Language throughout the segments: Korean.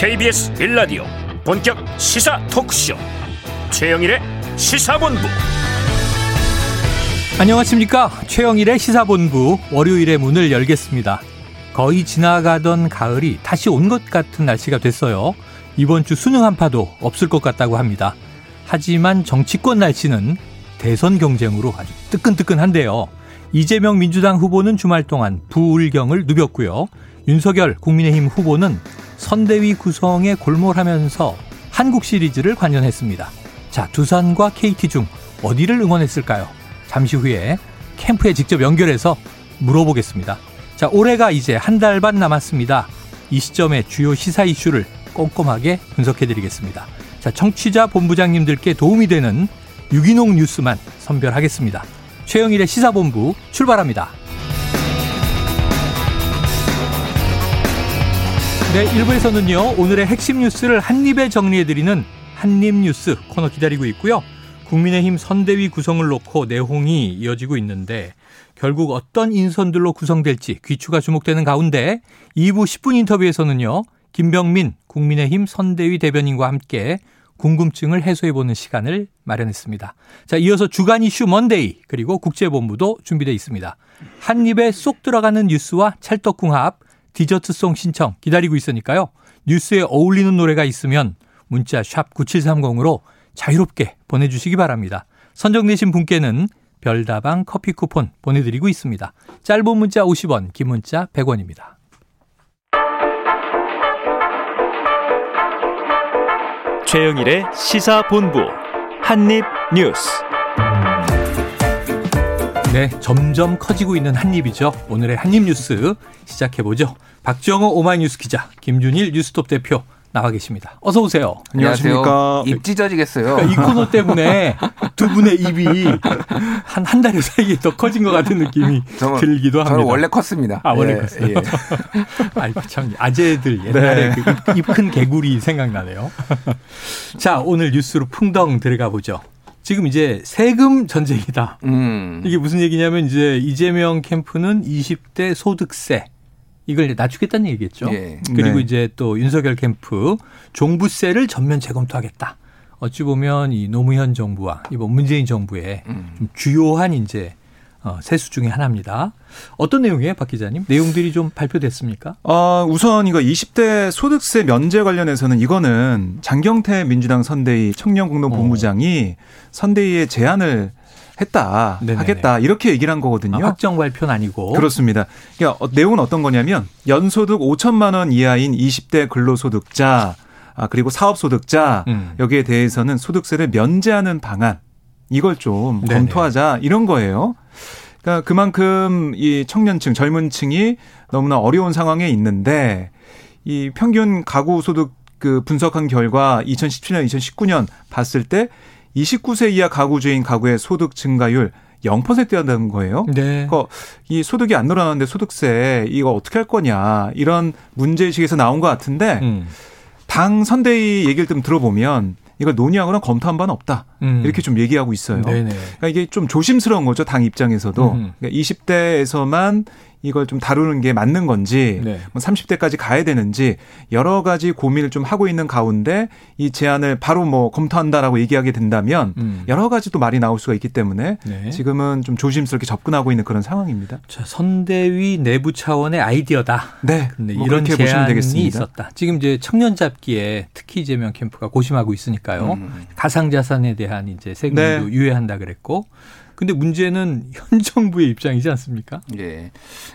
KBS 빌라디오 본격 시사 토크쇼. 최영일의 시사본부. 안녕하십니까? 최영일의 시사본부 월요일에 문을 열겠습니다. 거의 지나가던 가을이 다시 온 것 같은 날씨가 됐어요. 이번 주 수능 한파도 없을 것 같다고 합니다. 하지만 정치권 날씨는 대선 경쟁으로 아주 뜨끈뜨끈한데요. 이재명 민주당 후보는 주말 동안 부울경을 누볐고요. 윤석열 국민의힘 후보는 선대위 구성에 골몰하면서 한국 시리즈를 관전했습니다. 자, 두산과 KT 중 어디를 응원했을까요? 잠시 후에 캠프에 직접 연결해서 물어보겠습니다. 자, 올해가 이제 한 달 반 남았습니다. 이 시점에 주요 시사 이슈를 꼼꼼하게 분석해드리겠습니다. 자, 청취자 본부장님들께 도움이 되는 유기농 뉴스만 선별하겠습니다. 최영일의 시사본부 출발합니다. 네, 1부에서는요, 오늘의 핵심 뉴스를 한입에 정리해드리는 한입뉴스 코너 기다리고 있고요. 국민의힘 선대위 구성을 놓고 내홍이 이어지고 있는데, 결국 어떤 인선들로 구성될지 귀추가 주목되는 가운데, 2부 10분 인터뷰에서는요, 김병민 국민의힘 선대위 대변인과 함께 궁금증을 해소해보는 시간을 마련했습니다. 자, 이어서 주간 이슈 먼데이, 그리고 국제본부도 준비되어 있습니다. 한 입에 쏙 들어가는 뉴스와 찰떡궁합, 디저트송 신청 기다리고 있으니까요. 뉴스에 어울리는 노래가 있으면 문자 샵 9730으로 자유롭게 보내주시기 바랍니다. 선정되신 분께는 별다방 커피 쿠폰 보내드리고 있습니다. 짧은 문자 50원, 긴 문자 100원입니다. 최영일의 시사본부 한입뉴스 네, 점점 커지고 있는 한입이죠. 오늘의 한입 뉴스 시작해 보죠. 박정호 오마이뉴스 기자, 김준일 뉴스톱 대표 나와 계십니다. 어서 오세요. 안녕하십니까. 입 찢어지겠어요. 그러니까 이 코너 때문에 두 분의 입이 한, 한 달 사이에 더 커진 것 같은 느낌이 저는, 들기도 합니다. 저는 원래 컸습니다. 아, 원래 예, 컸어요. 예. 아이고, 참, 아재들 옛날에 네. 그 입큰 개구리 생각나네요. 자, 오늘 뉴스로 풍덩 들어가 보죠. 지금 이제 세금 전쟁이다. 음. 이게 무슨 얘기냐면 이제 이재명 캠프는 20대 소득세 이걸 낮추겠다는 얘기겠죠. 예. 그리고 네. 이제 또 윤석열 캠프 종부세를 전면 재검토하겠다. 어찌 보면 이 노무현 정부와 이번 문재인 정부의 음. 좀 주요한 이제 어, 세수 중의 하나입니다. 어떤 내용이에요, 박 기자님? 내용들이 좀 발표됐습니까? 어, 우선 이거 20대 소득세 면제 관련해서는 이거는 장경태 민주당 선대위 청년공동본부장이 어. 선대위에 제안을 했다, 네네네. 하겠다 이렇게 얘기를 한 거거든요. 아, 확정 발표는 아니고 그렇습니다. 그러니까 어, 내용은 어떤 거냐면 연소득 5천만 원 이하인 20대 근로소득자 아, 그리고 사업소득자 음. 여기에 대해서는 소득세를 면제하는 방안 이걸 좀 네네. 검토하자 이런 거예요. 그러니까 그만큼 이 청년층 젊은층이 너무나 어려운 상황에 있는데 이 평균 가구 소득 그 분석한 결과 2017년 2019년 봤을 때 29세 이하 가구주인 가구의 소득 증가율 0%였다는 거예요. 네. 그러니까 이 소득이 안 늘어나는데 소득세 이거 어떻게 할 거냐 이런 문제의식에서 나온 것 같은데 음. 당 선대위 얘기를 좀 들어보면 이걸 논의하거나 검토한 바는 없다. 음. 이렇게 좀 얘기하고 있어요. 네네. 그러니까 이게 좀 조심스러운 거죠. 당 입장에서도. 음. 그러니까 20대에서만 이걸 좀 다루는 게 맞는 건지 네. 30대까지 뭐 가야 되는지 여러 가지 고민을 좀 하고 있는 가운데 이 제안을 바로 뭐 검토한다라고 얘기하게 된다면 음. 여러 가지 또 말이 나올 수가 있기 때문에 네. 지금은 좀 조심스럽게 접근하고 있는 그런 상황입니다. 자, 선대위 내부 차원의 아이디어다. 네. 근데 뭐 이런 제안이 되겠습니다. 있었다. 지금 이제 청년 잡기에 특히 이재명 캠프가 고심하고 있으니까요. 음. 가상 자산에 대한 이제 세금도 네. 유예한다 그랬고 근데 문제는 현 정부의 입장이지 않습니까? 예.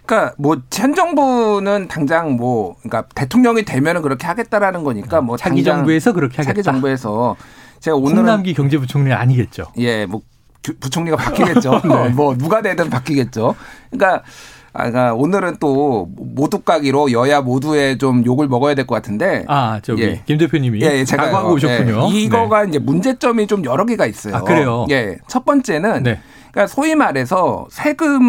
그러니까 뭐 현 정부는 당장 뭐 그러니까 대통령이 되면은 그렇게 하겠다라는 거니까 뭐 차기 정부에서 그렇게 하겠다. 차기 정부에서 제가 오늘 홍남기 경제부총리 아니겠죠? 예, 뭐 부총리가 바뀌겠죠. 네. 뭐 누가 되든 바뀌겠죠. 그러니까 아, 그러니까 오늘은 또 모두까기로 여야 모두에 좀 욕을 먹어야 될 것 같은데. 아, 저기 예. 김 대표님이 예, 예 제가 하고 오셨군요. 예, 이거가 네. 이제 문제점이 좀 여러 개가 있어요. 아, 그래요? 예. 첫 번째는 네. 그러니까 소위 말해서 세금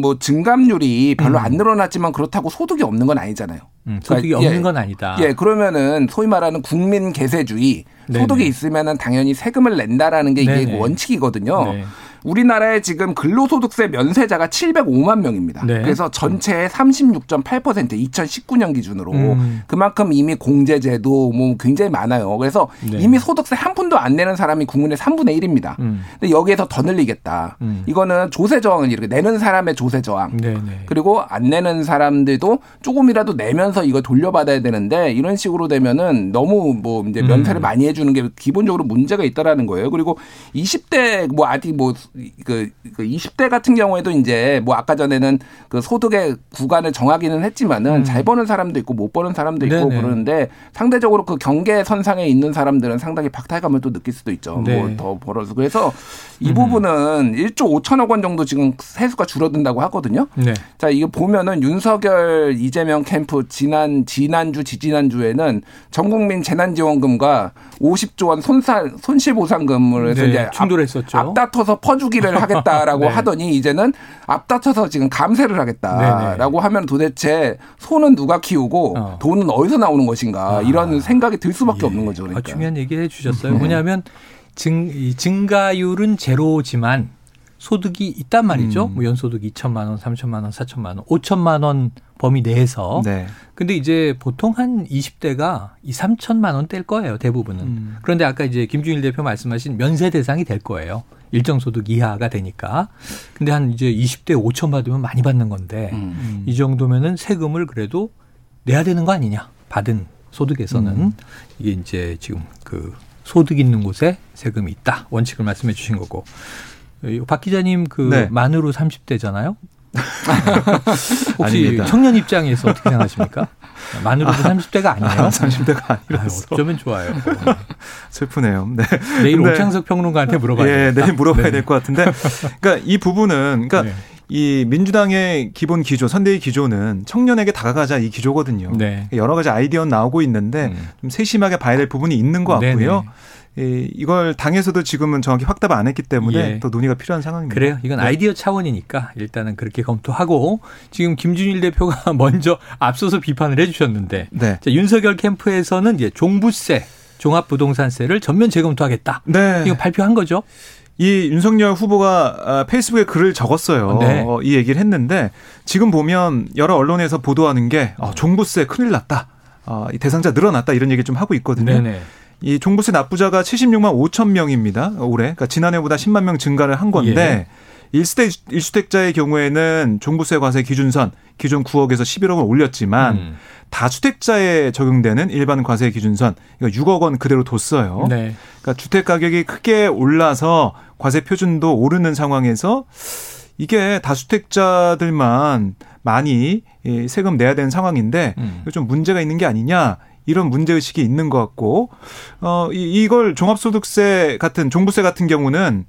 뭐 증감률이 별로 음. 안 늘어났지만 그렇다고 소득이 없는 건 아니잖아요. 음, 소득이 그러니까 없는 예, 건 아니다. 예, 그러면은 소위 말하는 국민 계세주의 소득이 있으면은 당연히 세금을 낸다라는 게 이게 네네. 원칙이거든요. 네. 우리나라에 지금 근로소득세 면세자가 705만 명입니다. 네. 그래서 전체의 36.8% 2019년 기준으로 음. 그만큼 이미 공제제도 뭐 굉장히 많아요. 그래서 네. 이미 소득세 한 푼도 안 내는 사람이 국민의 3분의 1입니다. 음. 근데 여기에서 더 늘리겠다. 음. 이거는 조세 저항은 이렇게 내는 사람의 조세 저항. 네, 네. 그리고 안 내는 사람들도 조금이라도 내면서 이거 돌려받아야 되는데 이런 식으로 되면은 너무 뭐 이제 면세를 음. 많이 해주는 게 기본적으로 문제가 있다라는 거예요. 그리고 20대 뭐 아직 뭐그 그 20대 같은 경우에도 이제 뭐 아까 전에는 그 소득의 구간을 정하기는 했지만은 음. 잘 버는 사람도 있고 못 버는 사람도 있고 네네. 그러는데 상대적으로 그 경계 선상에 있는 사람들은 상당히 박탈감을 또 느낄 수도 있죠. 네. 뭐더 벌어서 그래서 이 음. 부분은 1조 5천억 원 정도 지금 세수가 줄어든다고 하거든요. 네. 자, 이거 보면은 윤석열 이재명 캠프 지난 지난주 지지난주에는 전 국민 재난 지원금과 50조 원 손살 손실 보상금을 해서 네, 이제 충돌했었죠. 앞, 앞다퉈서 퍼주기를 하겠다라고 네. 하더니 이제는 앞다퉈서 지금 감세를 하겠다라고 네네. 하면 도대체 소는 누가 키우고 어. 돈은 어디서 나오는 것인가 아. 이런 생각이 들 수밖에 예. 없는 거죠. 그러니까. 아, 중요한 얘기 해 주셨어요. 뭐냐면 증, 증가율은 제로지만 소득이 있단 말이죠. 음. 뭐 연소득 2천만 원, 3천만 원, 4천만 원, 5천만 원 범위 내에서. 네. 근데 이제 보통 한 20대가 이 3천만 원 뗄 거예요, 대부분은. 음. 그런데 아까 이제 김준일 대표 말씀하신 면세 대상이 될 거예요. 일정 소득 이하가 되니까. 근데 한 이제 20대 5천 받으면 많이 받는 건데 음. 이 정도면은 세금을 그래도 내야 되는 거 아니냐. 받은 소득에서는 음. 이게 이제 지금 그 소득 있는 곳에 세금이 있다. 원칙을 말씀해 주신 거고. 박 기자님 그 네. 만으로 30대잖아요. 혹시 아닙니다. 청년 입장에서 어떻게 생각하십니까? 만으로도 아, 30대가 아니에요? 아, 30대가 아니라서. 어쩌면 좋아요. 슬프네요. 네. 내일 근데, 오창석 평론가한테 물어봐야 예, 내일 물어봐야 네. 될것 같은데. 그러니까 이 부분은 그러니까 네. 이 민주당의 기본 기조, 선대위 기조는 청년에게 다가가자 이 기조거든요. 네. 여러 가지 아이디어는 나오고 있는데 음. 좀 세심하게 봐야 될 부분이 있는 것 같고요. 네네. 이, 이걸 당에서도 지금은 정확히 확답을 안 했기 때문에 예. 또 논의가 필요한 상황입니다. 그래요. 이건 네. 아이디어 차원이니까 일단은 그렇게 검토하고 지금 김준일 대표가 먼저 앞서서 비판을 해주셨는데 네. 자, 윤석열 캠프에서는 이제 종부세, 종합부동산세를 전면 재검토하겠다. 네. 이거 발표한 거죠. 이 윤석열 후보가 아, 페이스북에 글을 적었어요. 네. 어, 이 얘기를 했는데 지금 보면 여러 언론에서 보도하는 게 어, 종부세 큰일 났다. 어, 대상자 늘어났다 이런 얘기 좀 하고 있거든요. 네네. 이 종부세 납부자가 76만 5천 명입니다. 올해. 그러니까 지난해보다 10만 명 증가를 한 건데 예. 1주택, 1주택자의 경우에는 종부세 과세 기준선 기존 9억에서 11억을 올렸지만 음. 다주택자에 적용되는 일반 과세 기준선 이거 6억 원 그대로 뒀어요. 네. 그러니까 주택 가격이 크게 올라서 과세 표준도 오르는 상황에서 이게 다주택자들만 많이 세금 내야 되는 상황인데 음. 좀 문제가 있는 게 아니냐 이런 문제 의식이 있는 것 같고 어 이걸 종합소득세 같은 종부세 같은 경우는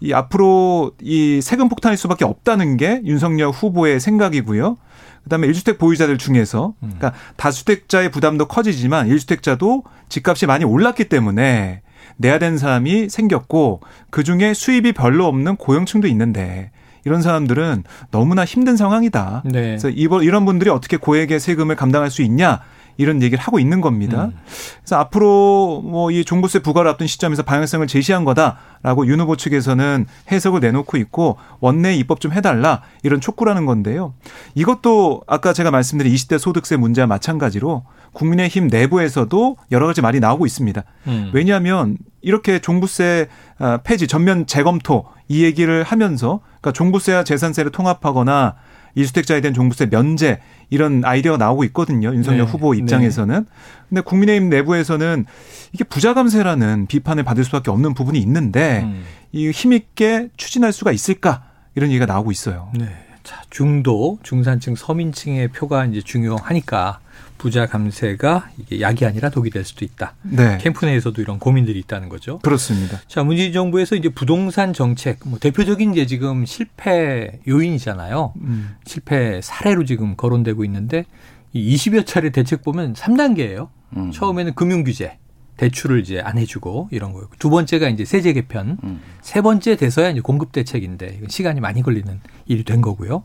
이 앞으로 이 세금 폭탄일 수밖에 없다는 게 윤석열 후보의 생각이고요. 그다음에 1주택 보유자들 중에서 음. 그러니까 다주택자의 부담도 커지지만 1주택자도 집값이 많이 올랐기 때문에 내야 되는 사람이 생겼고 그중에 수입이 별로 없는 고용층도 있는데 이런 사람들은 너무나 힘든 상황이다. 네. 그래서 이런 분들이 어떻게 고액의 세금을 감당할 수 있냐 이런 얘기를 하고 있는 겁니다. 음. 그래서 앞으로 뭐 이 종부세 부과를 앞둔 시점에서 방향성을 제시한 거다라고 윤 후보 측에서는 해석을 내놓고 있고 원내 입법 좀 해달라 이런 촉구라는 건데요. 이것도 아까 제가 말씀드린 20대 소득세 문제와 마찬가지로 국민의힘 내부에서도 여러 가지 말이 나오고 있습니다. 음. 왜냐하면 이렇게 종부세 아, 폐지 전면 재검토 이 얘기를 하면서 그러니까 종부세와 재산세를 통합하거나 이주택자에 대한 종부세 면제 이런 아이디어가 나오고 있거든요. 윤석열 네. 후보 입장에서는. 네. 근데 국민의힘 내부에서는 이게 부자 감세라는 비판을 받을 수밖에 없는 부분이 있는데 음. 이 힘있게 추진할 수가 있을까 이런 얘기가 나오고 있어요. 네. 자, 중도, 중산층, 서민층의 표가 이제 중요하니까 부자 감세가 이게 약이 아니라 독이 될 수도 있다. 네. 캠프 내에서도 이런 고민들이 있다는 거죠. 그렇습니다. 자, 문재인 정부에서 이제 부동산 정책, 뭐 대표적인 이제 지금 실패 요인이잖아요. 음. 실패 사례로 지금 거론되고 있는데 이 20여 차례 대책 보면 3단계예요. 음. 처음에는 금융 규제. 대출을 이제 안 해주고 이런 거예요. 두 번째가 이제 세제 개편, 음. 세 번째 돼서야 이제 공급 대책인데 시간이 많이 걸리는 일이 된 거고요.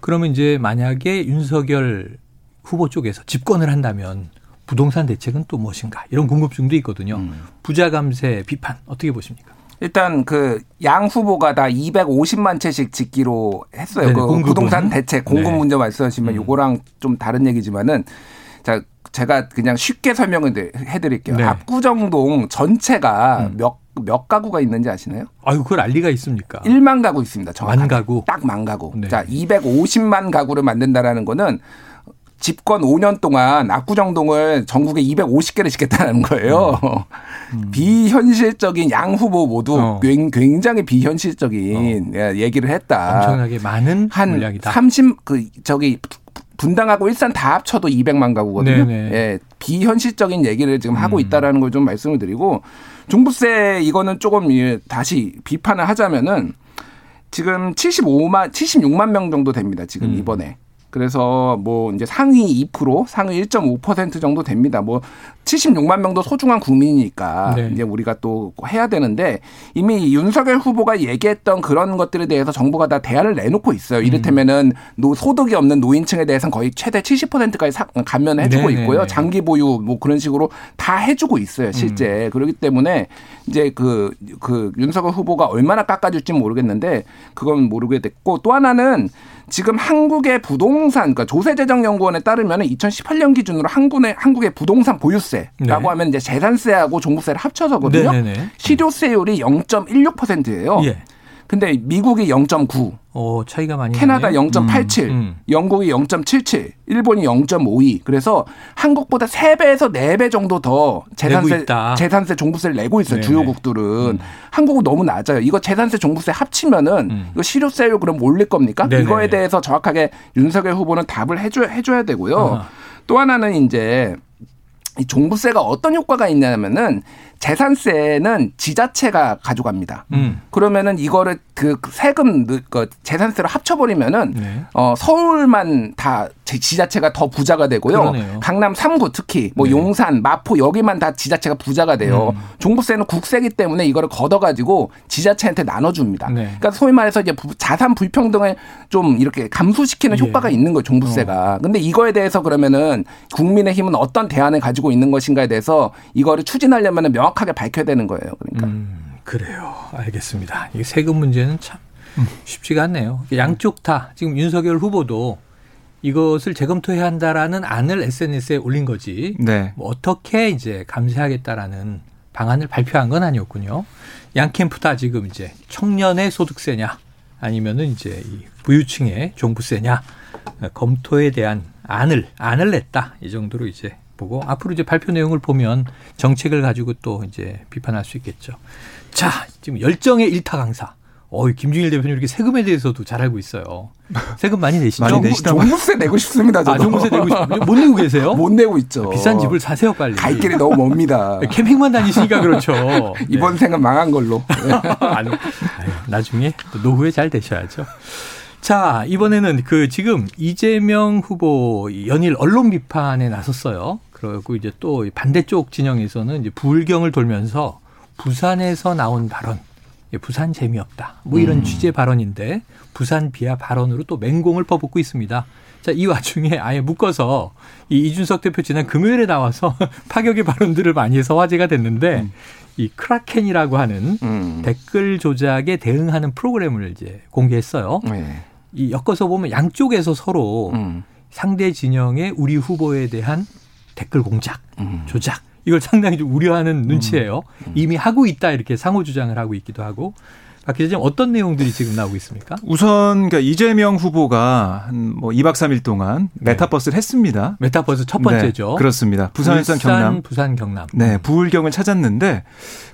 그러면 이제 만약에 윤석열 후보 쪽에서 집권을 한다면 부동산 대책은 또 무엇인가 이런 궁금증도 있거든요. 음. 부자 감세 비판 어떻게 보십니까? 일단 그 양 후보가 다 250만 채씩 짓기로 했어요. 네네, 그 공급은. 부동산 대책 공급 네. 문제 말씀하시면 음. 요거랑 좀 다른 얘기지만은 자 제가 그냥 쉽게 설명을 해드릴게요. 네. 압구정동 전체가 음. 몇, 몇 가구가 있는지 아시나요? 아유, 그걸 알 리가 있습니까? 1만 가구 있습니다. 정확하게. 만 가구? 딱 만 가구. 네. 자, 250만 가구를 만든다라는 거는 집권 5년 동안 압구정동을 전국에 250개를 짓겠다는 거예요. 음. 음. 비현실적인 양 후보 모두 어. 굉장히 비현실적인 어. 얘기를 했다. 엄청나게 많은 한 물량이다. 30, 그, 저기, 분당하고 일산 다 합쳐도 200만 가구거든요. 네네. 예, 비현실적인 얘기를 지금 하고 음. 있다라는 걸 좀 말씀을 드리고 종부세 이거는 조금 다시 비판을 하자면은 지금 75만 76만 명 정도 됩니다. 지금 음. 이번에. 그래서 뭐 이제 상위 2% 상위 1.5% 정도 됩니다. 뭐 76만 명도 소중한 국민이니까 네. 이제 우리가 또 해야 되는데 이미 윤석열 후보가 얘기했던 그런 것들에 대해서 정부가 다 대안을 내놓고 있어요. 이를테면은 노 소득이 없는 노인층에 대해서는 거의 최대 70%까지 사, 감면해주고 네, 네 있고요. 네. 장기 보유 뭐 그런 식으로 다 해주고 있어요. 실제 음. 그렇기 때문에 이제 그그 그 윤석열 후보가 얼마나 깎아줄지 모르겠는데 그건 모르게 됐고 또 하나는 지금 한국의 부동 산, 그러니까 조세재정연구원에 따르면 2018년 기준으로 한국의, 한국의 부동산 보유세라고 네. 하면 이제 재산세하고 종부세를 합쳐서거든요. 네네네. 실효세율이 0.16%예요. 예. 근데 미국이 0.9, 어, 차이가 많이 캐나다 0.87, 음, 음. 영국이 0.77, 일본이 0.52. 그래서 한국보다 3배에서 4배 정도 더 재산세 재산세 종부세를 내고 있어요. 네네. 주요국들은. 음. 한국은 너무 낮아요. 이거 재산세 종부세 합치면은 음. 이거 실효세율 그럼 올릴 겁니까? 네네. 이거에 대해서 정확하게 윤석열 후보는 답을 해줘 해줘야 되고요. 어. 또 하나는 이제 이 종부세가 어떤 효과가 있냐면은 재산세는 지자체가 가져갑니다. 음. 그러면은 이거를 그 세금 그 재산세로 합쳐버리면은 네. 어 서울만 다 지자체가 더 부자가 되고요. 그러네요. 강남 3구 특히 뭐 네. 용산, 마포 여기만 다 지자체가 부자가 돼요. 음. 종부세는 국세기 때문에 이거를 걷어가지고 지자체한테 나눠줍니다. 네. 그러니까 소위 말해서 이제 자산 불평등을 좀 이렇게 감소시키는 예. 효과가 있는 거예요. 종부세가. 어. 근데 이거에 대해서 그러면은 국민의힘은 어떤 대안을 가지고 있는 것인가에 대해서 이거를 추진하려면은 명 명확하게 밝혀야 되는 거예요. 그러니까. 음, 그래요. 알겠습니다. 이 세금 문제는 참 쉽지가 않네요. 양쪽 다 지금 윤석열 후보도 이것을 재검토해야 한다라는 안을 SNS에 올린 거지. 네. 뭐 어떻게 이제 감세하겠다라는 방안을 발표한 건 아니었군요. 양 캠프 다 지금 이제 청년의 소득세냐 아니면은 이제 이 부유층의 종부세냐 검토에 대한 안을 안을 냈다 이 정도로 이제 보고 앞으로 이제 발표 내용을 보면 정책을 가지고 또 이제 비판할 수 있겠죠. 자, 지금 열정의 일타 강사. 어이, 김준일 대표님 이렇게 세금에 대해서도 잘 알고 있어요. 세금 많이 내시죠? 많이 내시다. 종부세 내고 싶습니다. 저도. 아, 종부세 내고 싶어요? 못 내고 계세요? 못 내고 있죠. 비싼 집을 사세요, 빨리. 갈 길이 너무 멉니다. 캠핑만 다니시니까 그렇죠. 이번 네. 생은 망한 걸로. 아니, 나중에 노후에 잘 되셔야죠. 자, 이번에는 그 지금 이재명 후보 연일 언론 비판에 나섰어요. 그리고 이제 또 반대쪽 진영에서는 이제 불경을 돌면서 부산에서 나온 발언, 부산 재미없다. 뭐 이런 음. 취재 발언인데 부산 비하 발언으로 또 맹공을 퍼붓고 있습니다. 자, 이 와중에 아예 묶어서 이 이준석 대표 지난 금요일에 나와서 파격의 발언들을 많이 해서 화제가 됐는데 음. 이 크라켄이라고 하는 음. 댓글 조작에 대응하는 프로그램을 이제 공개했어요. 네. 이 엮어서 보면 양쪽에서 서로 음. 상대 진영의 우리 후보에 대한 댓글 공작, 음. 조작 이걸 상당히 좀 우려하는 눈치예요. 음. 음. 이미 하고 있다 이렇게 상호 주장을 하고 있기도 하고 박 기자님 어떤 내용들이 지금 나오고 있습니까? 우선 그러니까 이재명 후보가 한뭐 2박 3일 동안 네. 매타버스를 했습니다. 매타버스 첫 번째죠. 네, 그렇습니다. 부산에서 경남. 부산 경남. 네, 부울경을 찾았는데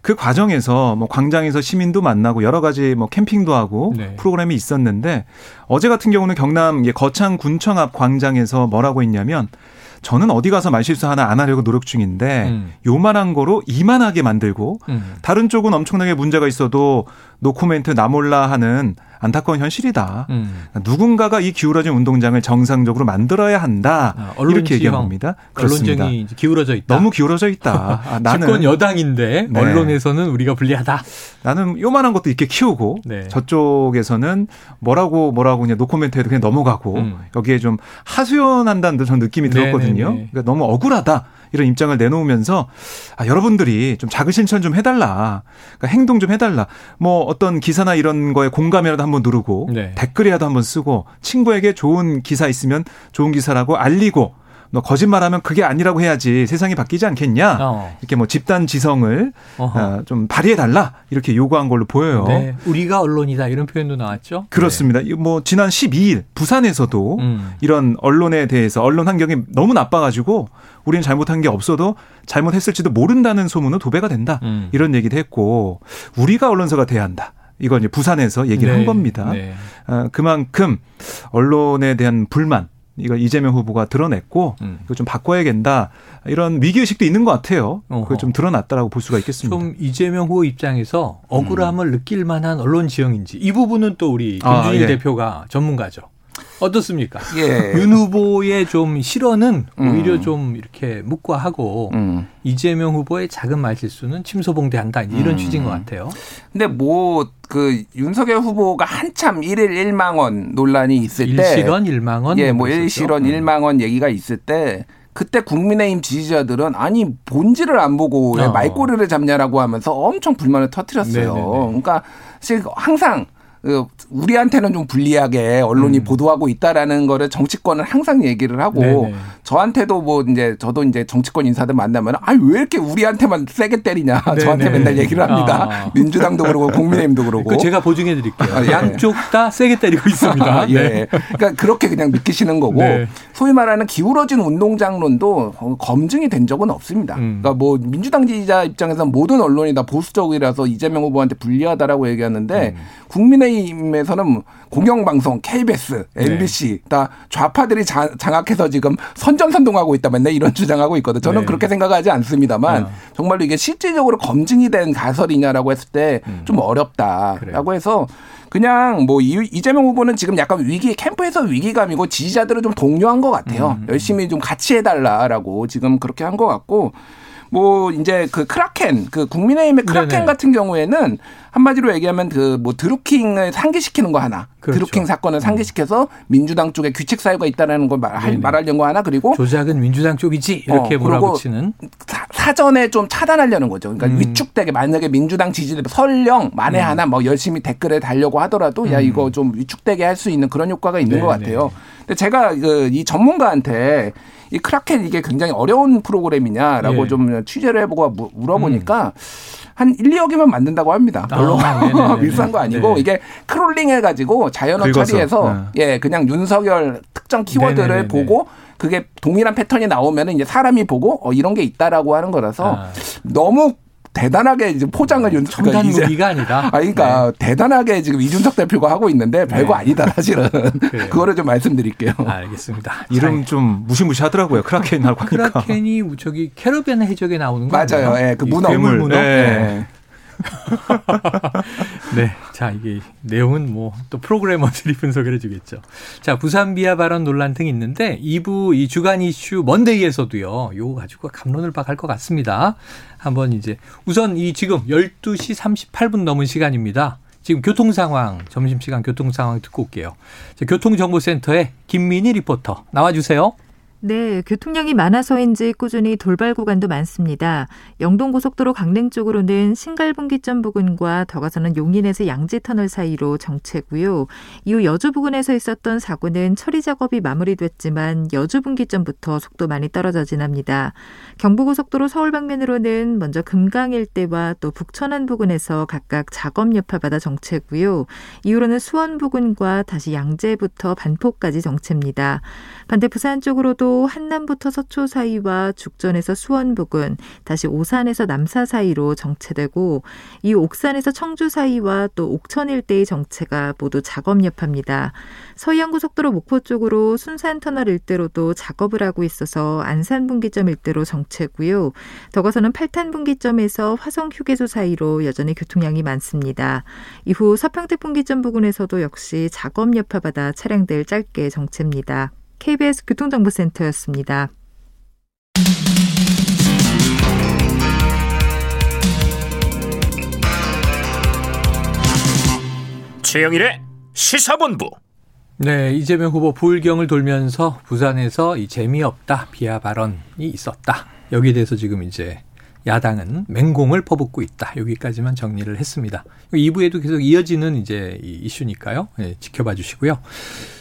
그 과정에서 뭐 광장에서 시민도 만나고 여러 가지 뭐 캠핑도 하고 네. 프로그램이 있었는데 어제 같은 경우는 경남 거창 군청 앞 광장에서 뭐라고 했냐면 저는 어디 가서 말실수 하나 안 하려고 노력 중인데 음. 요만한 거로 이만하게 만들고 음. 다른 쪽은 엄청나게 문제가 있어도 노코멘트 나몰라 하는 안타까운 현실이다. 음. 누군가가 이 기울어진 운동장을 정상적으로 만들어야 한다. 아, 이렇게 얘기합니다. 언론정이 기울어져 있다. 너무 기울어져 있다. 아, 나는 집권 여당인데 네. 언론에서는 우리가 불리하다. 나는 요만한 것도 이렇게 키우고 네. 저쪽에서는 뭐라고 뭐라고 그냥 노코멘트해도 그냥 넘어가고 음. 여기에 좀 하소연한다는 전 느낌이 들었거든요. 그러니까 너무 억울하다. 이런 입장을 내놓으면서 아, 여러분들이 좀 자극 실천 좀 해달라. 그러니까 행동 좀 해달라. 뭐 어떤 기사나 이런 거에 공감이라도 한번 누르고 네. 댓글이라도 한번 쓰고 친구에게 좋은 기사 있으면 좋은 기사라고 알리고 너 거짓말하면 그게 아니라고 해야지 세상이 바뀌지 않겠냐 어. 이렇게 뭐 집단 지성을 어, 좀 발휘해 달라 이렇게 요구한 걸로 보여요. 네. 우리가 언론이다 이런 표현도 나왔죠. 그렇습니다. 네. 뭐 지난 12일 부산에서도 음. 이런 언론에 대해서 언론 환경이 너무 나빠가지고 우리는 잘못한 게 없어도 잘못했을지도 모른다는 소문은 도배가 된다 음. 이런 얘기도 했고 우리가 언론사가 돼야 한다. 이건 이제 부산에서 얘기를 네. 한 겁니다. 네. 어, 그만큼 언론에 대한 불만 이걸 이재명 후보가 드러냈고 음. 이거 좀 바꿔야 된다 이런 위기 의식도 있는 것 같아요. 그걸 좀 드러났다라고 볼 수가 있겠습니다. 좀 이재명 후보 입장에서 억울함을 음. 느낄 만한 언론 지형인지 이 부분은 또 우리 김준일 아, 예. 대표가 전문가죠. 어떻습니까? 예. 윤 후보의 좀 실언은 음. 오히려 좀 이렇게 묵과하고 음. 이재명 후보의 작은 말실수는 침소봉대한다 이런 음. 취지인 것 같아요. 근데 뭐 그 윤석열 후보가 한참 1일 1만 원 논란이 있을 때 일실원 1만 원 예, 뭐 일실원 1만 음. 원 얘기가 있을 때 그때 국민의힘 지지자들은 아니 본질을 안 보고 왜 어. 말꼬리를 잡냐라고 하면서 엄청 불만을 터뜨렸어요. 네네네. 그러니까 사실 항상 그 우리한테는 좀 불리하게 언론이 음. 보도하고 있다라는 거를 정치권은 항상 얘기를 하고 네네. 저한테도 뭐 이제 저도 이제 정치권 인사들 만나면 아 왜 이렇게 우리한테만 세게 때리냐 네네. 저한테 맨날 얘기를 합니다. 아. 민주당도 그러고 국민의힘도 그러고 그 제가 보증해 드릴게요. 아, 예. 양쪽 다 세게 때리고 있습니다. 아, 예. 네. 그러니까 그렇게 그냥 믿기시는 거고 네. 소위 말하는 기울어진 운동장론도 검증이 된 적은 없습니다. 음. 그러니까 뭐 민주당 지지자 입장에서 모든 언론이 다 보수적이라서 이재명 후보한테 불리하다라고 얘기하는데 음. 국민의 국민의힘에서는 공영방송, KBS, MBC 네. 다 좌파들이 자, 장악해서 지금 선전선동하고 있다 맨날 이런 주장하고 있거든. 저는 네. 그렇게 생각하지 않습니다만 어. 정말로 이게 실질적으로 검증이 된 가설이냐라고 했을 때좀 음. 어렵다라고 그래요. 해서 그냥 뭐 이재명 후보는 지금 약간 위기 캠프에서 위기감이고 지지자들을 좀 독려한 것 같아요. 음. 열심히 좀 같이 해달라라고 지금 그렇게 한 것 같고 뭐 이제 그 크라켄 그 국민의힘의 크라켄 네네. 같은 경우에는 한마디로 얘기하면 그 뭐 드루킹을 상기시키는 거 하나 그렇죠. 드루킹 사건을 상기시켜서 민주당 쪽에 규칙 사유가 있다라는 걸 말, 말하려는 거 하나 그리고 조작은 민주당 쪽이지 이렇게 어, 몰아붙이는 사, 전에 좀 차단하려는 거죠. 그러니까 음. 위축되게 만약에 민주당 지지율 설령 만에 음. 하나 뭐 열심히 댓글에 달려고 하더라도 음. 야 이거 좀 위축되게 할 수 있는 그런 효과가 있는 네네. 것 같아요. 근데 제가 그 이 전문가한테 이 크라켄 이게 굉장히 어려운 프로그램이냐라고 예. 좀 취재를 해보고 물어보니까 음. 한 1, 2억이면 만든다고 합니다. 별로 아, 비싼 거 아니고 네. 이게 crawling 해가지고 자연어 처리해서 네. 예 그냥 윤석열 특정 키워드를 네네네네. 보고 그게 동일한 패턴이 나오면은 이제 사람이 보고 어 이런 게 있다라고 하는 거라서 아. 너무 대단하게 이제 포장을 윤 첨단 그러니까 무기가 아니다. 아 그러니까 네. 대단하게 지금 이준석 대표가 하고 있는데 별거 네. 아니다 사실은. 그거를 좀 말씀드릴게요. 알겠습니다. 이름 좀 무시무시하더라고요. 크라켄 하고 하니까. 크라켄이 저기 캐러비안 해적에 나오는 거 맞아요. 예, 그 문어. 괴물 문어. 네. 네. 네. 자, 이게 내용은 뭐 또 프로그래머들이 분석을 해주겠죠. 자, 부산 비하 발언 논란 등 있는데 2부 이 주간 이슈 먼데이에서도요. 요거 가지고 감론을 박할 것 같습니다. 한번 이제 우선 이 지금 12시 38분 넘은 시간입니다. 지금 교통 상황, 점심시간 교통 상황 듣고 올게요. 자, 교통정보센터에 김민희 리포터 나와주세요. 네, 교통량이 많아서인지 꾸준히 돌발 구간도 많습니다. 영동고속도로 강릉 쪽으로는 신갈분기점 부근과 더 가서는 용인에서 양지터널 사이로 정체고요. 이후 여주 부근에서 있었던 사고는 처리 작업이 마무리됐지만 여주 분기점부터 속도 많이 떨어져 지납니다. 경부고속도로 서울 방면으로는 먼저 금강 일대와 또 북천안 부근에서 각각 작업 여파받아 정체고요. 이후로는 수원 부근과 다시 양재부터 반포까지 정체입니다. 반대 부산 쪽으로도 한남부터 서초 사이와 죽전에서 수원 부근, 다시 오산에서 남사 사이로 정체되고 이 옥산에서 청주 사이와 또 옥천 일대의 정체가 모두 작업 여파입니다. 서해안고속도로 목포 쪽으로 순산터널 일대로도 작업을 하고 있어서 안산분기점 일대로 정체고요. 더 가서는 팔탄분기점에서 화성휴게소 사이로 여전히 교통량이 많습니다. 이후 서평택분기점 부근에서도 역시 작업 여파받아 차량들 짧게 정체입니다. KBS 교통정보센터였습니다. 최영일의 시사본부. 네, 이재명 후보 부울경을 돌면서 부산에서 이 재미없다 비하 발언이 있었다. 여기에 대해서 지금 이제 야당은 맹공을 퍼붓고 있다. 여기까지만 정리를 했습니다. 2부에도 계속 이어지는 이제 이슈니까요. 네, 지켜봐 주시고요.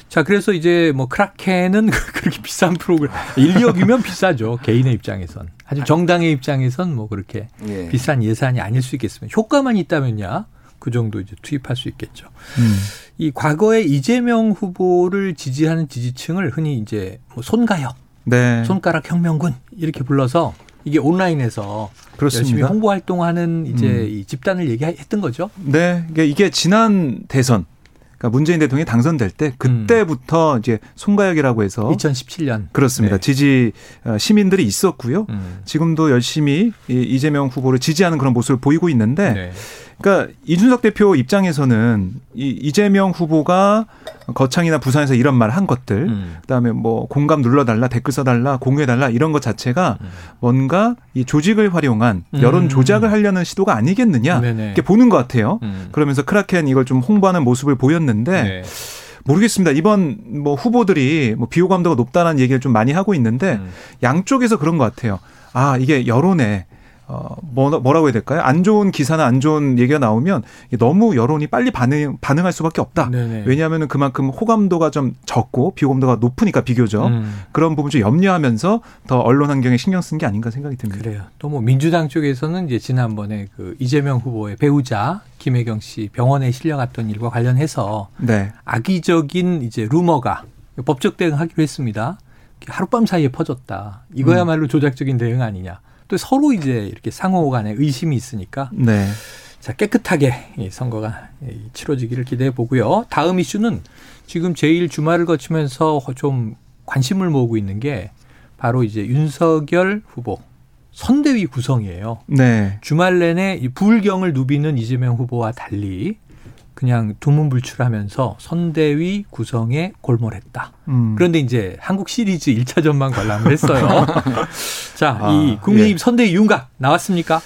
자, 그래서 이제 뭐 크라켄은 그렇게 비싼 프로그램 1, 2억이면 비싸죠. 개인의 입장에선. 하지만 정당의 입장에선 뭐 그렇게 예. 비싼 예산이 아닐 수 있겠습니다. 효과만 있다면야 그 정도 이제 투입할 수 있겠죠. 음. 이 과거에 이재명 후보를 지지하는 지지층을 흔히 이제 뭐 손가역, 네. 손가락 혁명군 이렇게 불러서 이게 온라인에서 그렇습니다. 열심히 홍보 활동하는 이제 음. 이 집단을 얘기했던 거죠. 네, 이게 지난 대선 그러니까 문재인 대통령이 당선될 때 그때부터 음. 이제 송가혁이라고 해서 2017년 그렇습니다. 네. 지지 어, 시민들이 있었고요. 음. 지금도 열심히 이재명 후보를 지지하는 그런 모습을 보이고 있는데 네. 그러니까 이준석 대표 입장에서는 이 이재명 후보가 거창이나 부산에서 이런 말 한 것들, 음. 그다음에 뭐 공감 눌러달라, 댓글 써달라, 공유해달라 이런 것 자체가 음. 뭔가 이 조직을 활용한 여론 음. 조작을 하려는 시도가 아니겠느냐 이렇게 보는 것 같아요. 음. 그러면서 크라켄 이걸 좀 홍보하는 모습을 보였는데. 네. 모르겠습니다. 이번 뭐 후보들이 뭐 비호감도가 높다는 얘기를 좀 많이 하고 있는데 음. 양쪽에서 그런 것 같아요. 아 이게 여론에 어, 뭐, 뭐라고 해야 될까요? 안 좋은 기사나 안 좋은 얘기가 나오면 너무 여론이 빨리 반응, 반응할 수밖에 없다. 네네. 왜냐하면 그만큼 호감도가 좀 적고 비호감도가 높으니까 비교적 음. 그런 부분 좀 염려하면서 더 언론 환경에 신경 쓴 게 아닌가 생각이 듭니다. 그래요. 또 뭐 민주당 쪽에서는 이제 지난번에 그 이재명 후보의 배우자 김혜경 씨 병원에 실려갔던 일과 관련해서 네. 악의적인 이제 루머가 법적 대응하기로 했습니다. 하룻밤 사이에 퍼졌다. 이거야말로 음. 조작적인 대응 아니냐. 또 서로 이제 이렇게 상호 간에 의심이 있으니까 네. 자 깨끗하게 이 선거가 치러지기를 기대해 보고요. 다음 이슈는 지금 제일 주말을 거치면서 좀 관심을 모으고 있는 게 바로 이제 윤석열 후보 선대위 구성이에요. 네. 주말 내내 이 불경을 누비는 이재명 후보와 달리 그냥 두문불출하면서 선대위 구성에 골몰했다. 음. 그런데 이제 한국 시리즈 1차전만 관람을 했어요. 자, 아, 이 국민의힘 예. 선대위 윤곽 나왔습니까?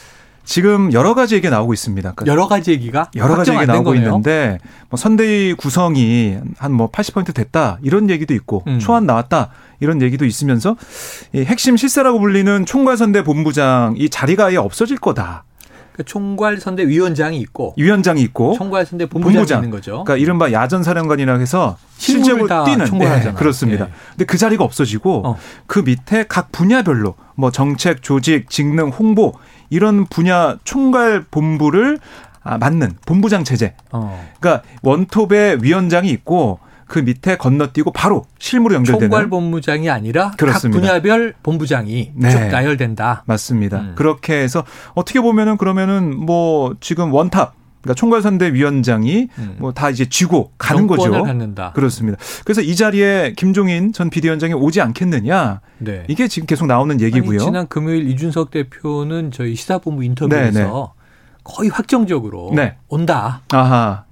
지금 여러 가지 얘기가 나오고 있습니다. 그러니까 여러 가지 얘기가 여러 가지 얘기가 나오고 거네요. 있는데 뭐 선대위 구성이 한 뭐 80% 됐다 이런 얘기도 있고 음. 초안 나왔다 이런 얘기도 있으면서 이 핵심 실세라고 불리는 총괄선대 본부장 이 자리가 아예 없어질 거다. 그 총괄선대 위원장이 있고 위원장이 있고 총괄선대 본부장이 본부장. 있는 거죠. 그러니까 이른바 야전 사령관이라 해서 실제로 뛰는 네, 그렇습니다. 네. 근데 그 자리가 없어지고 어. 그 밑에 각 분야별로 뭐 정책, 조직, 직능, 홍보 이런 분야 총괄 본부를 아, 맡는 본부장 체제. 어. 그러니까 원톱에 위원장이 있고 그 밑에 건너뛰고 바로 실무로 연결되는 총괄 본부장이 아니라 그렇습니다. 각 분야별 본부장이 네. 쭉 나열된다. 맞습니다. 음. 그렇게 해서 어떻게 보면은 그러면은 뭐 지금 원탑 그러니까 총괄선대 위원장이 음. 뭐다 이제 쥐고 가는 거죠. 갖는다. 그렇습니다. 그래서 이 자리에 김종인 전 비대위원장이 오지 않겠느냐. 네. 이게 지금 계속 나오는 얘기고요. 아니, 지난 금요일 이준석 대표는 저희 시사본부 인터뷰에서 네, 네. 거의 확정적으로 네. 온다. 아하.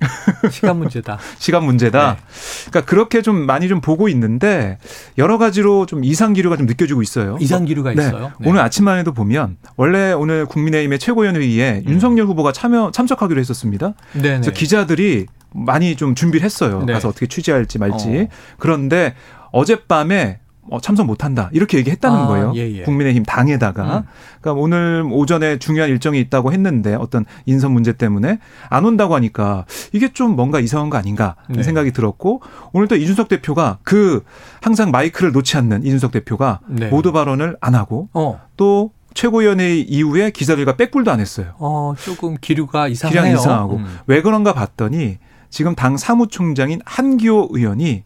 시간 문제다. 시간 문제다. 네. 그러니까 그렇게 좀 많이 좀 보고 있는데 여러 가지로 좀 이상 기류가 좀 느껴지고 있어요. 이상 기류가 네. 있어요. 네. 오늘 아침만 해도 보면 원래 오늘 국민의힘의 최고위원 회의에 음. 윤석열 후보가 참여 참석하기로 했었습니다. 네 그래서 기자들이 많이 좀 준비를 했어요. 네. 가서 어떻게 취재할지 말지. 어. 그런데 어젯밤에 어, 참석 못한다 이렇게 얘기했다는 아, 거예요. 예, 예. 국민의힘 당에다가. 음. 그러니까 오늘 오전에 중요한 일정이 있다고 했는데 어떤 인선 문제 때문에 안 온다고 하니까 이게 좀 뭔가 이상한 거 아닌가 네. 생각이 들었고 오늘 또 이준석 대표가 그 항상 마이크를 놓지 않는 이준석 대표가 네. 모두 발언을 안 하고 어. 또 최고위원회 이후에 기자들과 백불도 안 했어요. 어, 조금 기류가 이상해요. 기류 이상하고 음. 왜 그런가 봤더니 지금 당 사무총장인 한기호 의원이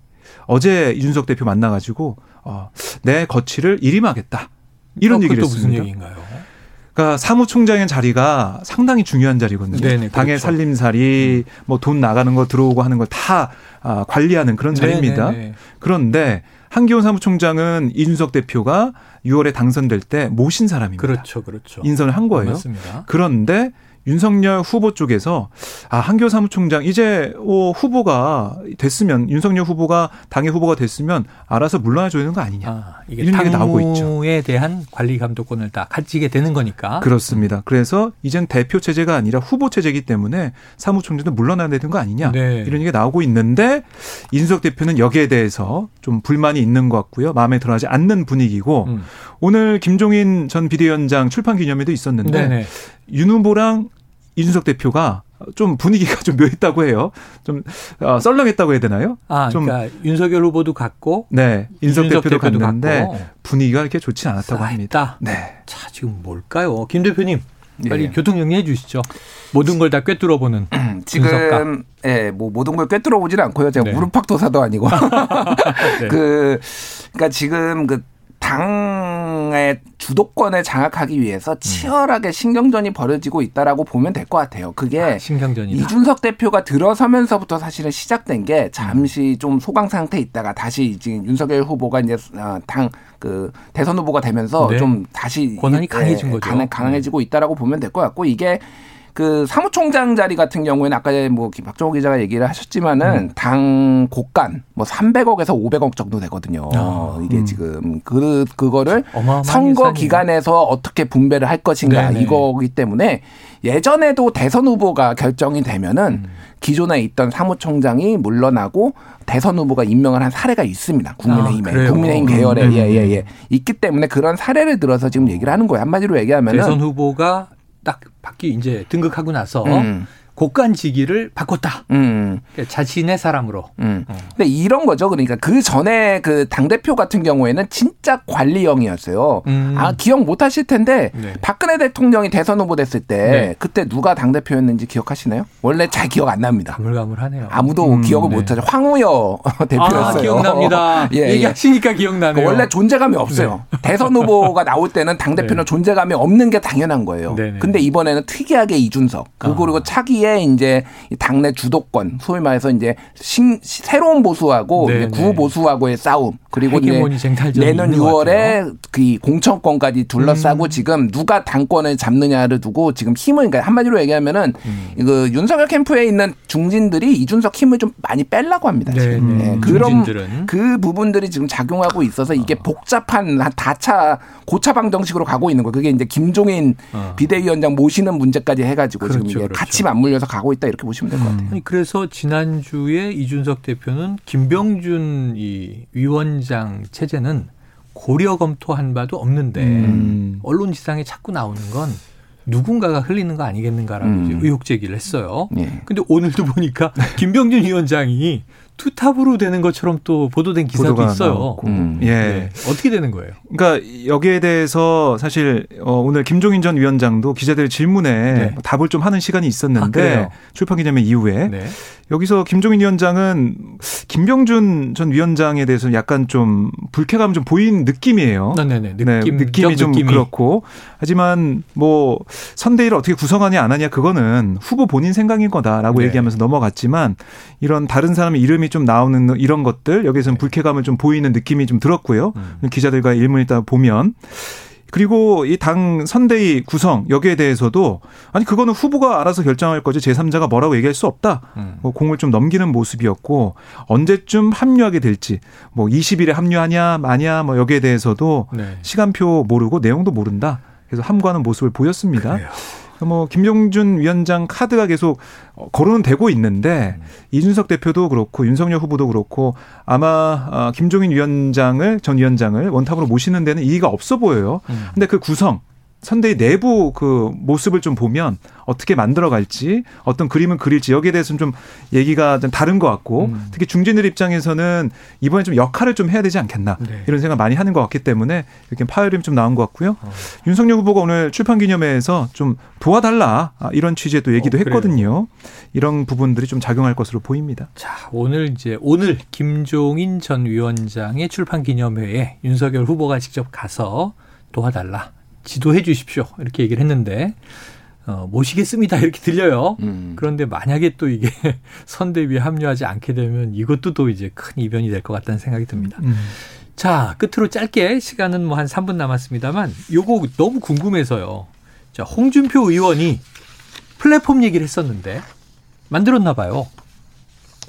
어제 이준석 대표 만나가지고 어, 내 거취를 일임하겠다. 이런 어, 얘기를 했습니다. 무슨 얘기인가요? 그러니까 사무총장의 자리가 상당히 중요한 자리거든요. 네네, 당의 그렇죠. 살림살이 음. 뭐돈 나가는 거 들어오고 하는 걸다 아, 관리하는 그런 자리입니다. 네네네. 그런데 한기훈 사무총장은 이준석 대표가 6월에 당선될 때 모신 사람입니다. 그렇죠, 그렇죠. 인선을 한 거예요. 맞습니다. 그런데 윤석열 후보 쪽에서 아 한교 사무총장 이제 어, 후보가 됐으면 윤석열 후보가 당의 후보가 됐으면 알아서 물러나 줘야 되는 거 아니냐 아, 이게 이런 얘기 나오고 있죠. 에 대한 관리 감독권을 다 가지게 되는 거니까 그렇습니다. 그래서 이젠 대표 체제가 아니라 후보 체제이기 때문에 사무총장도 물러나야 되는 거 아니냐 네. 이런 얘기가 나오고 있는데 이준석 대표는 여기에 대해서 좀 불만이 있는 것 같고요. 마음에 들어하지 않는 분위기고 음. 오늘 김종인 전 비대위원장 출판 기념회도 있었는데 네네. 윤 후보랑 이준석 대표가 좀 분위기가 좀 묘했다고 해요. 좀 어, 썰렁했다고 해야 되나요? 아, 좀 그러니까 윤석열 후보도 갔고, 네, 인석 대표도, 대표도 갔는데 갔고. 분위기가 이렇게 좋지 않았다고 합니다. 네. 자, 지금 뭘까요, 김 대표님? 빨리 예. 교통 정리해 주시죠. 모든 걸 다 꿰뚫어 보는 지금 예, 뭐 모든 걸 꿰뚫어 보지는 않고요. 제가 네. 무릎팍도사도 아니고 네. 그 그러니까 지금 그 당의 주도권을 장악하기 위해서 음. 치열하게 신경전이 벌어지고 있다라고 보면 될 것 같아요. 그게 아, 이준석 대표가 들어서면서부터 사실은 시작된 게 잠시 음. 좀 소강 상태 에 있다가 다시 지금 윤석열 후보가 이제 어, 당그 대선 후보가 되면서 네. 좀 다시 권한이 강해진 거죠. 강, 강해 지고 있다라고 보면 될 것 같고 이게 그 사무총장 자리 같은 경우에는 아까 뭐 박정호 기자가 얘기를 하셨지만은 음. 당 곳간 뭐 300억에서 500억 정도 되거든요. 아, 이게 음. 지금 그 그거를 선거 기간에서 어떻게 분배를 할 것인가 네네. 이거기 때문에 예전에도 대선 후보가 결정이 되면은 음. 기존에 있던 사무총장이 물러나고 대선 후보가 임명을 한 사례가 있습니다. 국민의힘에 아, 국민의힘 계열에 예예예 예, 예. 있기 때문에 그런 사례를 들어서 지금 얘기를 하는 거예요. 한마디로 얘기하면은 대선 후보가 딱 바뀌 이제 등극하고 나서 음. 곡간지기를 바꿨다. 음. 그러니까 자신의 사람으로. 음. 어. 근데 이런 거죠. 그러니까 그 전에 그 당대표 같은 경우에는 진짜 관리형이었어요. 음. 아, 기억 못 하실 텐데 네. 박근혜 대통령이 대선 후보 됐을 때 네. 그때 누가 당대표였는지 기억하시나요? 원래 잘 기억 안 납니다. 가물가물하네요. 아무도 음, 기억을 네. 못 하죠. 황우여 대표였어요. 아, 기억납니다. 예, 예, 얘기하시니까 기억나네요. 원래 존재감이 없어요. 네. 대선 후보가 나올 때는 당대표는 네. 존재감이 없는 게 당연한 거예요. 네네. 근데 이번에는 특이하게 이준석 그리고 아. 차기에 후에 이제 당내 주도권, 소위 말해서 이제 신, 새로운 보수하고 이제 구호 보수하고의 싸움 그리고 이제 내년 6월에 그 공천권까지 둘러싸고 음. 지금 누가 당권을 잡느냐를 두고 지금 힘을 그러니까 한마디로 얘기하면은 음. 그 윤석열 캠프에 있는 중진들이 이준석 힘을 좀 많이 뺄라고 합니다. 지금 네, 그런 중진들은. 그 부분들이 지금 작용하고 있어서 이게 어. 복잡한 다차 고차 방 정식으로 가고 있는 거예요. 그게 이제 김종인 어. 비대위원장 모시는 문제까지 해가지고 그렇죠, 지금 이게 그렇죠. 같이 맞물려 서 가고 있다 이렇게 보시면 될 것 같아요. 아니, 그래서 지난주에 이준석 대표는 김병준 이 위원장 체제는 고려 검토한 바도 없는데 음. 언론 지상에 자꾸 나오는 건 누군가가 흘리는 거 아니겠는가라고 음. 의혹 제기를 했어요. 예. 근데 오늘도 보니까 김병준 위원장이 투탑으로 되는 것처럼 또 보도된 기사도 있어요. 음. 예. 네. 어떻게 되는 거예요? 그러니까 여기에 대해서 사실 어, 오늘 김종인 전 위원장도 기자들 질문에 네. 답을 좀 하는 시간이 있었는데 아, 출판 기념회 이후에 네. 여기서 김종인 위원장은 김병준 전 위원장에 대해서 약간 좀 불쾌감 좀 보인 느낌이에요. 네네 네, 느낌, 네, 느낌이 좀 느낌이. 그렇고 하지만 뭐 선대위를 어떻게 구성하냐 안 하냐 그거는 후보 본인 생각인 거다라고 네. 얘기하면서 넘어갔지만 이런 다른 사람의 이름이 좀 나오는 이런 것들 여기서는 네. 불쾌감을 좀 보이는 느낌이 좀 들었고요. 음. 기자들과 일문 있다 보면 그리고 이 당 선대위 구성 여기에 대해서도 아니 그거는 후보가 알아서 결정할 거지 제3자가 뭐라고 얘기할 수 없다. 음. 뭐 공을 좀 넘기는 모습이었고 언제쯤 합류하게 될지 뭐 20일에 합류하냐 마냐 뭐 여기에 대해서도 네. 시간표 모르고 내용도 모른다. 그래서 함구하는 모습을 보였습니다. 그래요. 뭐 김종준 위원장 카드가 계속 거론은 되고 있는데 음. 이준석 대표도 그렇고 윤석열 후보도 그렇고 아마 아, 김종인 위원장을 전 위원장을 원탑으로 모시는 데는 이의가 없어 보여요. 음. 근데 그 구성 선대위 내부 그 모습을 좀 보면 어떻게 만들어갈지 어떤 그림을 그릴지 여기에 대해서는 좀 얘기가 좀 다른 것 같고 음. 특히 중진들 입장에서는 이번에 좀 역할을 좀 해야 되지 않겠나 네. 이런 생각 많이 하는 것 같기 때문에 이렇게 파열음이 좀 나온 것 같고요. 어. 윤석열 후보가 오늘 출판 기념회에서 좀 도와달라 아, 이런 취지의 또 얘기도 어, 했거든요. 이런 부분들이 좀 작용할 것으로 보입니다. 자 오늘 이제 오늘 김종인 전 위원장의 출판 기념회에 윤석열 후보가 직접 가서 도와달라. 지도해 주십시오. 이렇게 얘기를 했는데 어, 모시겠습니다. 이렇게 들려요. 음. 그런데 만약에 또 이게 선대위에 합류하지 않게 되면 이것도 또 이제 큰 이변이 될 것 같다는 생각이 듭니다. 음. 자, 끝으로 짧게 시간은 뭐 한 3분 남았습니다만 요거 너무 궁금해서요. 자, 홍준표 의원이 플랫폼 얘기를 했었는데 만들었나 봐요.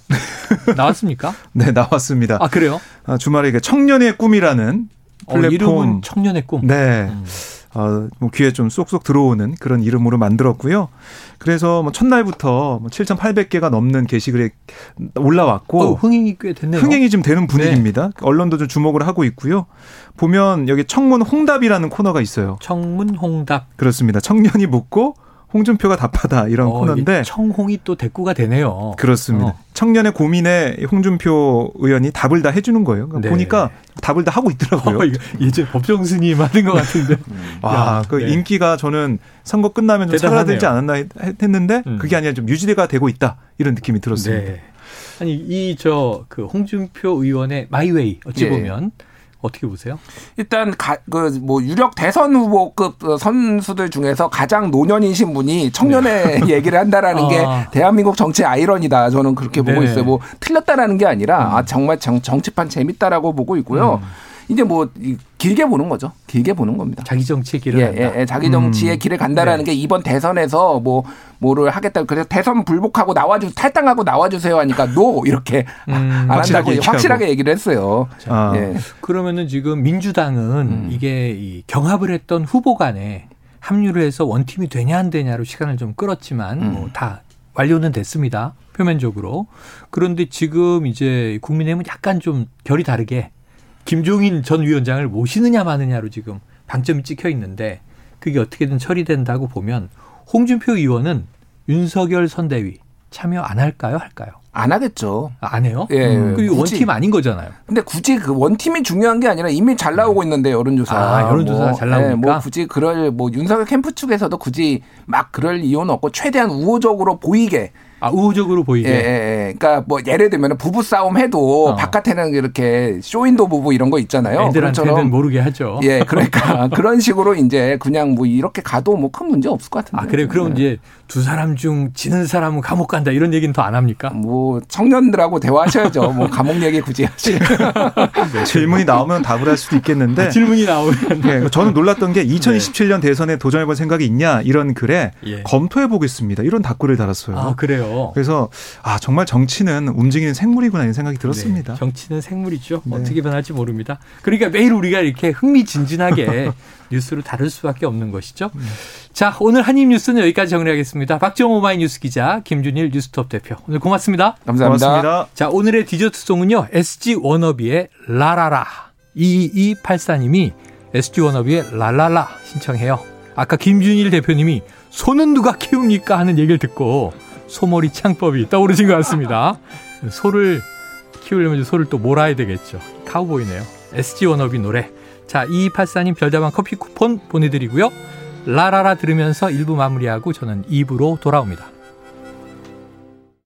나왔습니까? 네, 나왔습니다. 아, 그래요? 아, 주말에 청년의 꿈이라는 어, 플랫폼. 어, 청년의 꿈. 네. 음. 어, 뭐 귀에 좀 쏙쏙 들어오는 그런 이름으로 만들었고요. 그래서 뭐 첫날부터 뭐 7,800개가 넘는 게시글이 올라왔고 어, 흥행이 꽤 됐네요. 흥행이 좀 되는 분위기입니다. 네. 언론도 좀 주목을 하고 있고요. 보면 여기 청문 홍답이라는 코너가 있어요. 청문 홍답. 그렇습니다. 청년이 묻고 홍준표가 답하다 이런 어, 코너인데 청홍이 또 대꾸가 되네요. 그렇습니다. 어. 청년의 고민에 홍준표 의원이 답을 다 해주는 거예요. 그러니까 네. 보니까 답을 다 하고 있더라고요. 어, 이제 법정 스님 하는 것 같은데. 와, 그 네. 인기가 저는 선거 끝나면 좀 사라지지 않았나 했는데 음. 그게 아니라 좀 유지가 되고 있다 이런 느낌이 들었습니다. 네. 아니 이 저 그 홍준표 의원의 마이웨이 어찌 예. 보면 어떻게 보세요? 일단 그 뭐 유력 대선 후보급 선수들 중에서 가장 노년이신 분이 청년의 네. 얘기를 한다라는 아. 게 대한민국 정치의 아이러니다. 저는 그렇게 보고 네. 있어요. 뭐 틀렸다라는 게 아니라 음. 아 정말 정, 정치판 재밌다라고 보고 있고요. 음. 이제 뭐 길게 보는 거죠. 길게 보는 겁니다. 자기 정치의 길을 예, 간다. 예, 예, 자기 정치의 음. 길을 간다라는 네. 게 이번 대선에서 뭐 뭐를 하겠다. 그래서 대선 불복하고 나와주 탈당하고 나와주세요 하니까 노 이렇게 음, 안 한다고 확실하게, 확실하게 얘기를 했어요. 아. 예. 그러면은 지금 민주당은 음. 이게 이 경합을 했던 후보 간에 합류를 해서 원팀이 되냐 안 되냐로 시간을 좀 끌었지만 음. 뭐다 완료는 됐습니다. 표면적으로. 그런데 지금 이제 국민의힘은 약간 좀 결이 다르게 김종인 전 위원장을 모시느냐 마느냐로 지금 방점이 찍혀 있는데 그게 어떻게든 처리된다고 보면 홍준표 의원은 윤석열 선대위 참여 안 할까요? 할까요? 안 하겠죠. 아, 안 해요? 예. 음. 그 원팀 아닌 거잖아요. 근데 굳이 그 원팀이 중요한 게 아니라 이미 잘 나오고 네. 있는데 여론조사. 아, 여론조사 뭐, 잘 나오니까. 예, 뭐 굳이 그럴 뭐 윤석열 캠프 측에서도 굳이 막 그럴 이유는 없고 최대한 우호적으로 보이게 아, 우호적으로 보이게. 예, 예, 예. 그러니까 뭐 예를 들면 부부 싸움 해도 어. 바깥에는 이렇게 쇼윈도 부부 이런 거 있잖아요. 애들한테는 모르게 하죠. 예, 그러니까 그런 식으로 이제 그냥 뭐 이렇게 가도 뭐 큰 문제 없을 것 같은데. 아, 그래 그럼 네. 이제 두 사람 중 지는 사람은 감옥 간다 이런 얘기는 더 안 합니까? 뭐 청년들하고 대화하셔야죠. 뭐 감옥 얘기 굳이 하실. 네, 질문이 나오면 답을 할 수도 있겠는데. 아, 질문이 나오면. 네, 저는 놀랐던 게 2027년 대선에 도전해볼 생각이 있냐 이런 글에 예. 검토해 보겠습니다. 이런 답글을 달았어요. 아, 그래요. 그래서 아 정말 정치는 움직이는 생물이구나 이런 생각이 들었습니다. 네, 정치는 생물이죠. 네. 어떻게 변할지 모릅니다. 그러니까 매일 우리가 이렇게 흥미진진하게 뉴스를 다룰 수밖에 없는 것이죠. 음. 자, 오늘 한입 뉴스는 여기까지 정리하겠습니다. 박정호 오마이뉴스 기자, 김준일 뉴스톱 대표. 오늘 고맙습니다. 감사합니다. 고맙습니다. 자, 오늘의 디저트송은요. SG 워너비의 라라라. 2284님이 SG 워너비의 라라라 신청해요. 아까 김준일 대표님이 소는 누가 키웁니까 하는 얘기를 듣고 소머리 창법이 떠오르신 것 같습니다. 소를 키우려면 소를 또 몰아야 되겠죠. 카우보이네요. SG 워너비 노래. 자, 2284님 별다방 커피 쿠폰 보내드리고요. 라라라 들으면서 1부 마무리하고 저는 2부로 돌아옵니다.